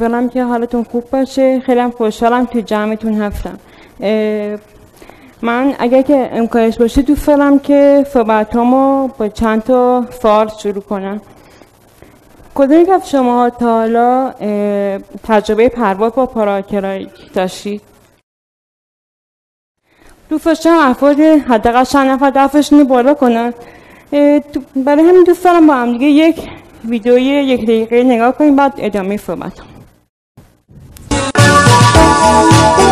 امیدوارم که حالتون خوب باشه. خیلی هم خوشحالم تو جمعتون هستم. من اگر که امکانش باشه دوست دارم که صحبتامو با چند تا فارس شروع کنم. کدوم یک شما تا حالا تجربه پرواز با پاراکرای داشتید؟ دوست داشتم افراد حداقل چند نفر دفعشون بالا کنن. برای همین دوست دارم با هم دیگه یک ویدیوی یک دقیقه نگاه کنیم بعد ادامه Oh.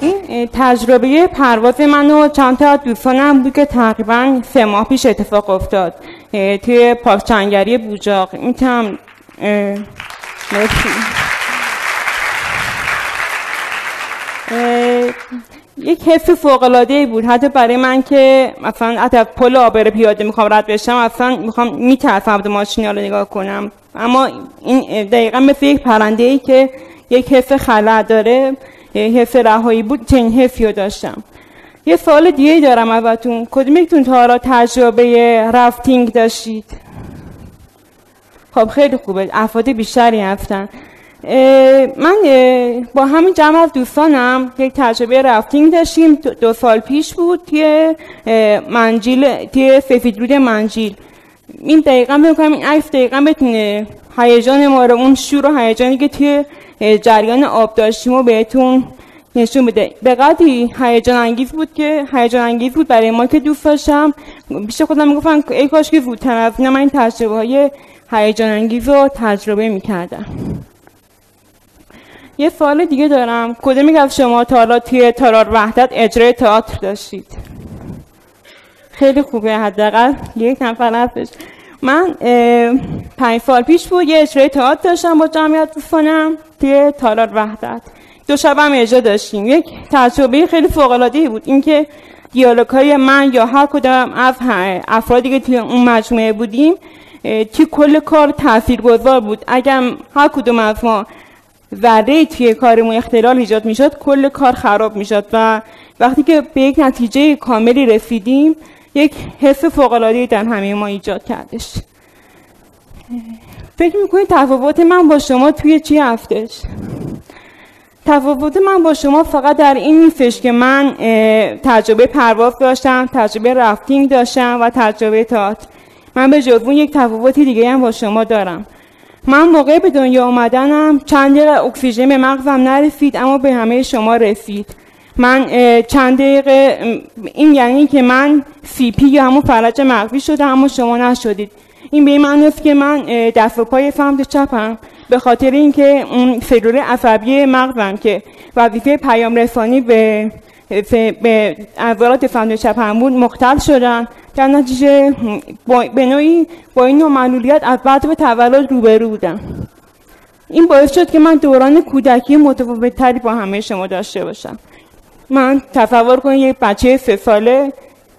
صحبت تجربه پرواز من و چند تا دوستانم بود که تقریبا سه ماه پیش اتفاق افتاد. توی پارک چنگری بوجاق می‌تونم یک حس فوق بود. حتی برای من که مثلا حتی پل آبر پیاده می‌خوام رد بشم اصلا می‌خوام میترسم به ماشین رو نگاه کنم. اما این دقیقا مثل یک پرنده ای که یک حس خلع داره. حس رهایی بود چنین حسی رو داشتم. یه سوال دیگه دارم ازتون. کدوم یکتون تا حالا تجربه رفتینگ داشتید؟ خب خیلی خوبه. افراد بیشتری هستن. من با همین جمع از دوستانم یک تجربه رفتینگ داشتیم. دو سال پیش بود توی منجیل توی سفید منجیل. این دقیقا بکنم این عکس دقیقا بتونه هیجان ما رو اون شور و هیجانی که توی جریان آب داشتیم و بهتون نشون بده به قدری هیجان انگیز بود که هیجان انگیز بود برای ما که دوست داشتم. بیشتر خودم می‌گفتم ای کاش که زودتر از من این تجربه های هیجان انگیز رو تجربه می‌کردم. یه سوال دیگه دارم. کدوم میگم شما تا حالا توی تارار وحدت اجرای تئاتر داشتید؟ خیلی خوبه حداقل یک نفر هستش. من پنج سال پیش بود یه اجرای تئاتر داشتم با جمعیت دوستانم. توی تالار وحدت. دو شب هم اجرا داشتیم. یک تجربه خیلی فوق العاده بود. اینکه دیالوگ های من یا هر کدام از افرادی که توی اون مجموعه بودیم توی کل کار تاثیرگذار بود. اگر هر کدوم از ما ذره توی کارمون اختلال ایجاد می‌شد کل کار خراب می‌شد و وقتی که به یک نتیجه کاملی رسیدیم یک حس فوق العاده در همه ما ایجاد کردش. فکر می‌کنید تفاوت من با شما توی چی هفتش؟ تفاوت من با شما فقط در این نیستش که من تجربه پرواز داشتم تجربه رفتینگ داشتم و تجربه تئاتر. من به جز یک تفاوتی دیگه هم با شما دارم. من موقع به دنیا آمدنم چند دقیقه اکسیژن به مغزم نرسید اما به همه شما رسید. من چند دقیقه این یعنی که من سی پی یا همون فرج مغزی شده اما شما نشدید. این به معنی است که من دست و پای سمت چپم. به خاطر اینکه اون سلول عصبی مغزم که وظیفه پیام رسانی به به عضلات سمت چپم بود مختل شدن. در نتیجه به نوعی با این نوع معلولیت از بعد به تولد روبرو بودم. این باعث شد که من دوران کودکی متفاوت تری با همه شما داشته باشم. من تصور کنید یک بچه سه ساله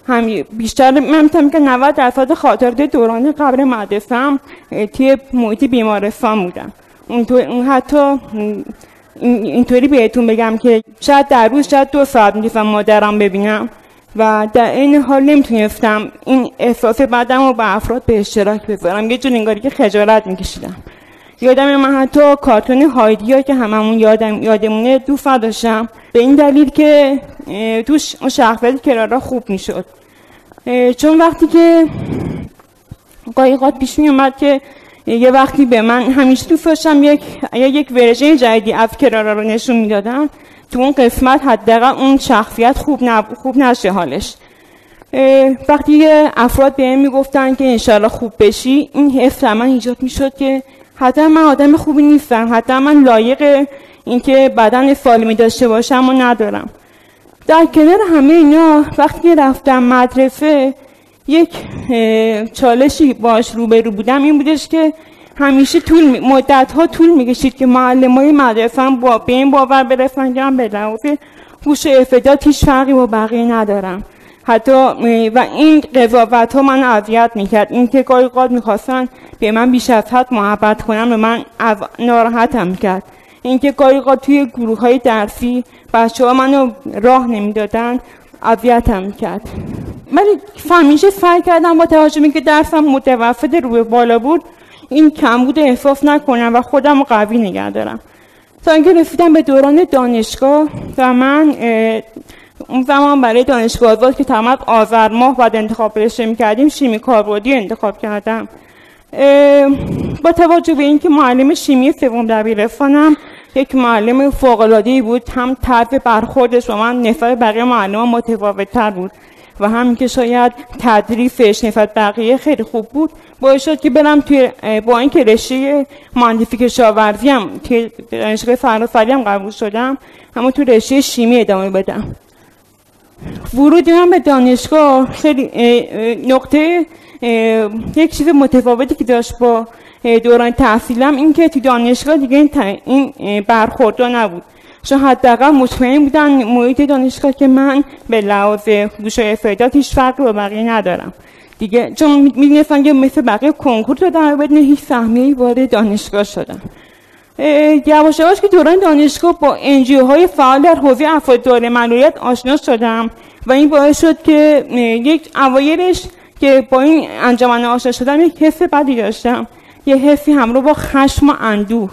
هم بیشتر من می‌تونم که 90 درصد خاطرات دوران قبل مدرسه توی محیط بیمارستان بودم. اون حتی اینطوری بهتون بگم که شاید در روز شاید دو ساعت می‌تونم مادرم ببینم و در این حال نمی‌تونستم این احساس بعدم رو به افراد به اشتراک بذارم. یه جور انگاری که خجالت میکشیدم. یادم من حتی کارتون هایدی که هممون یادم یادمونه دوست داشتم به این دلیل که توش اون شخصیت کرارا خوب می‌شد. چون وقتی که قایقات پیش می اومد که یه وقتی به من همیشه دوست داشتم یک یک ورژن جدیدی از کرارا رو نشون می‌دادم تو اون قسمت حداقل اون شخصیت خوب, نب... خوب نشه حالش. وقتی افراد به می‌گفتن که انشالله خوب بشی این حس من ایجاد می‌شد که حتی من آدم خوبی نیستم حتی من لایق اینکه بدن سالمی داشته باشم و ندارم. در کنار همه اینا وقتی رفتم مدرسه یک چالشی باش روبرو بودم این بودش که همیشه طول مدت ها طول می‌کشید که معلم های مدرسه با به این باور برسن که من به لحاظ هوش افداد هیچ فرقی با بقیه ندارم. حتی و این قضاوت ها من اذیت می‌کرد. این که گاهی قاد می‌خواستن به من بیش از حد محبت کنم به من ناراحتم می‌کرد. اینکه گاهی توی گروه های درسی بچه ها منو راه نمی‌دادن اذیتم می‌کرد ولی فهمیشه سعی کردم با توجه که درسم متوسط رو به بالا بود این کمبود احساس نکنم و خودم رو قوی نگه دارم. تا اینکه رسیدم به دوران دانشگاه و من اون زمان برای دانشگاه آزاد که تمام آذر ماه بعد انتخاب رشته می‌کردیم شیمی کاربردی انتخاب کردم. با توجه به اینکه معلم شیمی سوم دبیرستانم یک معلم فوق‌العاده‌ای بود. هم طرز برخوردش با من نسبت بقیه معلم متفاوت‌تر بود. و هم که شاید تدریسش نسبت بقیه خیلی خوب بود. باعث شد که برم توی با اینکه رشته مهندسی کشاورزی هم که دانشگاه فرانسوی هم قبول شدم اما تو رشته شیمی ادامه بدم. ورود من به دانشگاه خیلی نقطه یک چیز متفاوتی که داشت با دوران تحصیلم این که تو دانشگاه دیگه این برخوردها نبود. چون حداقل مطمئن بودن محیط دانشگاه که من به لحاظ گوش و افادات هیچ فرق رو بقیه ندارم. دیگه چون می‌دونستن که مثل بقیه کنکور رو در بدن هیچ فهمیه وارد دانشگاه شدن یواش یواش که دوران دانشگاه با انجیو های فعال در حوزه افراد داره معلولیت آشنا شدم و این باعث شد که یک اوایرش که با این انجمن آشنا شدم یک حس بدی داشتم. یه حسی همراه با خشم و اندوه.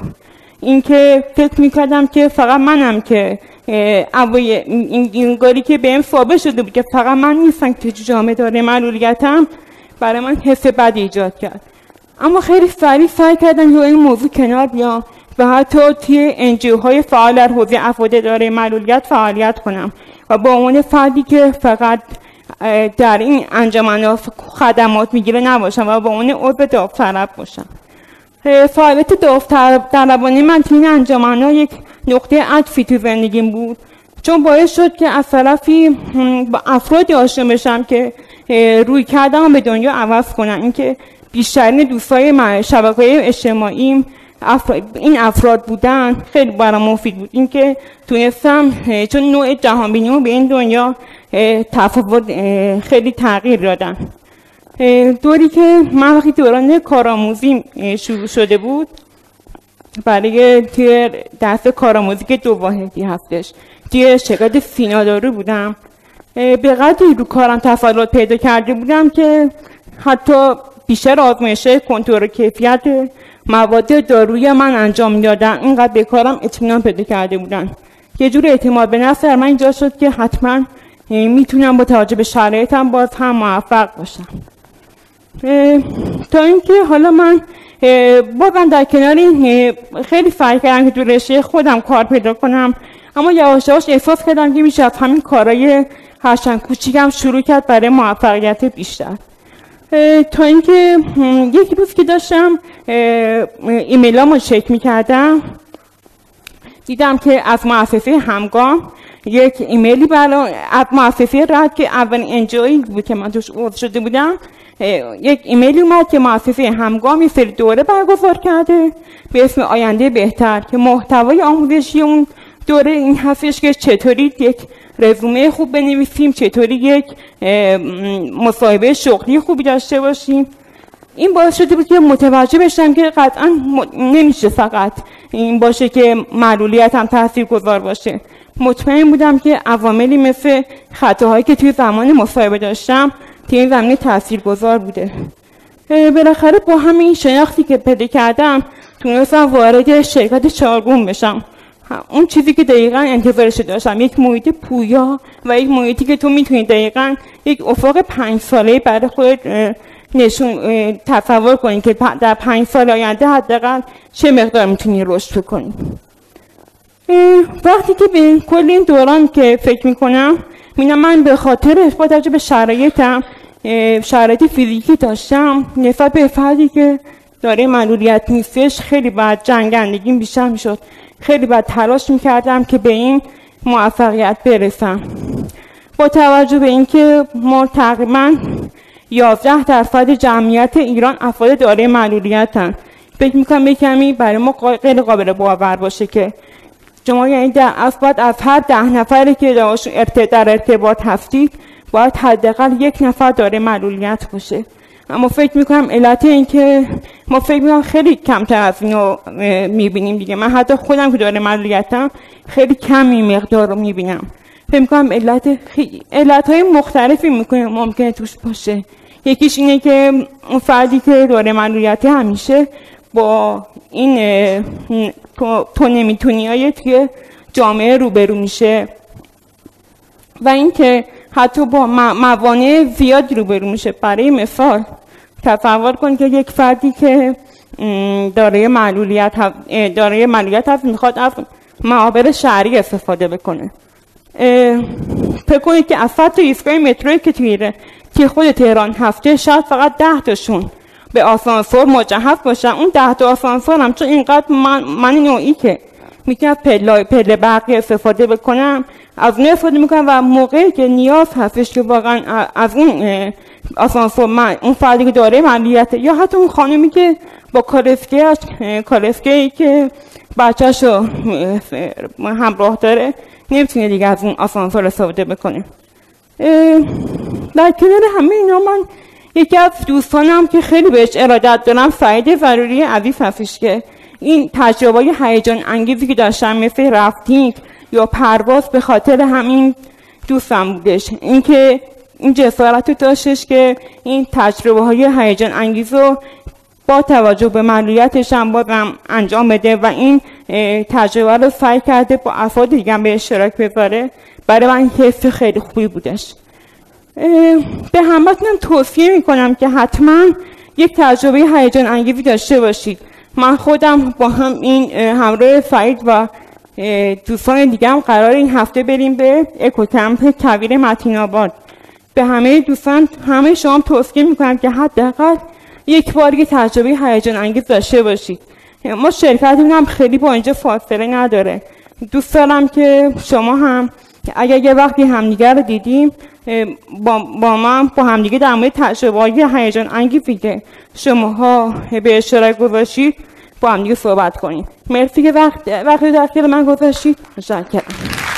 اینکه فکر می‌کردم که فقط منم که این, این گاری که بهم ثابت شده بود که فقط من نیستم که جامعه داره معلولیتم برای من حس بدی ایجاد کرد. اما خیلی سریع سعی کردم که این موضوع کنار بیام و حتی توی انجیو های فعال در حوزه افراد داره معلولیت فعالیت کنم و با عنوان فردی که فقط در این انجمن خدمات می‌گیره نباشم و با عنوان عضو داوطلب باشم. فعالیت داوطلبانه من توی این ها یک نقطه عطفی تو زندگیم بود. چون باعث شد که از طرفی با افرادی آشنا بشم که روی کردم به دنیا عوض کنم اینکه بیشترین دوستای شبکه اجتماعی این افراد بودن خیلی برام مفید بود. اینکه تونستم چون نوع جهان بینیمو به این دنیا تفاوت خیلی تغییر دادن. دوری که من وقتی دوران کارآموزی شروع شده بود برای توی دست کارآموزی که دو واحدی هستش توی شرکت فینادارو بودم. به قدری رو کارم تفاوت پیدا کرده بودم که حتی بیشتر آزمایش کنترل کیفیت مواد دارویی من انجام می‌دادن. اینقدر به کارم اطمینان پیدا کرده بودن. یه جور اعتماد به نفس من اینجا شد که حتما می‌تونم با توجه به شرایطم باز هم موفق باشم. تا اینکه حالا من بازم در کنار این خیلی سعی کردم که تو رشته خودم کار پیدا کنم. اما یواش یواش احساس کردم که میشه از همین کارهای هرچند کوچیکم شروع کرد برای موفقیت بیشتر. تا اینکه یک روز که داشتم ایمیلامو چک می‌کردم. دیدم که از مؤسسه همگام یک ایمیلی برای مؤسسه رد که اول انجایی بود که من توش عضو شده بودم. یک ایمیل اومد که مؤسسه همگام یه سری دوره برگزار کرده. به اسم آینده بهتر که محتوای آموزشی اون دوره این هستش که چطوری یک رزومه خوب بنویسیم چطوری یک مصاحبه شغلی خوبی داشته باشیم. این باعث شده بود که متوجه بشم که قطعا نمیشه فقط این باشه که معلولیت هم تاثیر گذار باشه. مطمئن بودم که عواملی مثل خطاهایی که توی زمان مصاحبه داشتم توی این زمینه تاثیر گذار بوده بالاخره با همین شناختی که پیدا کردم تونستم وارد شرکت چارگون بشم. اون چیزی که دقیقا انتظارش داشتم یک محیط پویا و یک محیطی که تو می‌تونی دقیقا یک افق پنج ساله برای خود نشون تصور کنی که در پنج سال آینده حداقل چه مقدار می‌تونی رشد کنی وقتی که به کل این دوران که فکر می‌کنم میدم من به خاطر با توجه به شرایطم شرایط فیزیکی داشتم نسبت به فردی که داره معلولیت نیستش خیلی بعد جنگندگیم بیشتر می‌شد. خیلی بعد تلاش می‌کردم که به این موفقیت برسم. با توجه به اینکه ما تقریبا 11 درصد جمعیت ایران افراد دارای معلولیتن فکر می‌کنم به کمی برای ما غیر قابل باور باشه که شما یعنی در باید از هر ده نفری که در ارتباط هستید باید حداقل یک نفر داره معلولیت باشه. اما فکر می‌کنم علت این که ما فکر می‌کنم خیلی کمتر از اینو می‌بینیم دیگه. من حتی خودم که داره معلولیتم خیلی کم این مقدار رو می‌بینم. فکر می‌کنم علت علت های مختلفی می‌کنه ممکنه توش باشه. یکیش اینه که اون فردی که داره معلولیت همیشه با این تو, تو نمی‌تونی های توی جامعه روبرو میشه. و اینکه حتی با موانع زیاد روبرو میشه برای مثال تصور کن که یک فردی که دارای معلولیت دارای معلولیت هست می‌خواد از معابر شهری استفاده بکنه. فکر که از تا ایستگاه متروی که توی خود تهران هفته شاید فقط ده تاشون به آسانسور مجهز باشن. اون ده تا آسانسور هم چون اینقدر من, من نوعی که می‌تونم پله پله برقی استفاده بکنم از اون استفاده می‌کنم و موقعی که نیاز هستش که واقعا از اون آسانسور من اون فردی که داره ملیت یا حتی اون خانمی که با کالسکه کالسکه که بچهش رو همراه داره نمی‌تونه دیگه از اون آسانسور استفاده بکنه. در کنار همه اینا من یکی از دوستانم که خیلی بهش ارادت دارم سعید ضروری عزیز هستش که این تجربه هیجان انگیزی که داشتم مثل رفتینگ یا پرواز به خاطر همین دوستم بودش. اینکه این جسارت رو داشتش که این تجربه های هیجان انگیز رو با توجه به معلولیتش هم بازم انجام بده و این تجربه رو سعی کرده با افراد دیگه به اشتراک بذاره. برای من حس خیلی خوبی بودش. به همتونم توصیه می‌کنم که حتما یک تجربه هیجان انگیزی داشته باشید. من خودم با هم این همراه فرید و دوستان دیگه هم قرار این هفته بریم به اکوکمپ کویر متین آباد به همه دوستان همه شما توصیه می‌کنم که حداقل یک بار یه تجربه هیجان انگیز داشته باشید. ما شرکت هم خیلی با اینجا فاصله نداره. دوست دارم که شما هم اگر یه وقتی همدیگه رو دیدیم با, با من با همدیگه در مورد تجربه های هیجان انگیزی که شماها به اشتراک گذاشتید با همدیگه صحبت کنیم مرسی که وقت وقتی در من گذاشتید. متشکرم.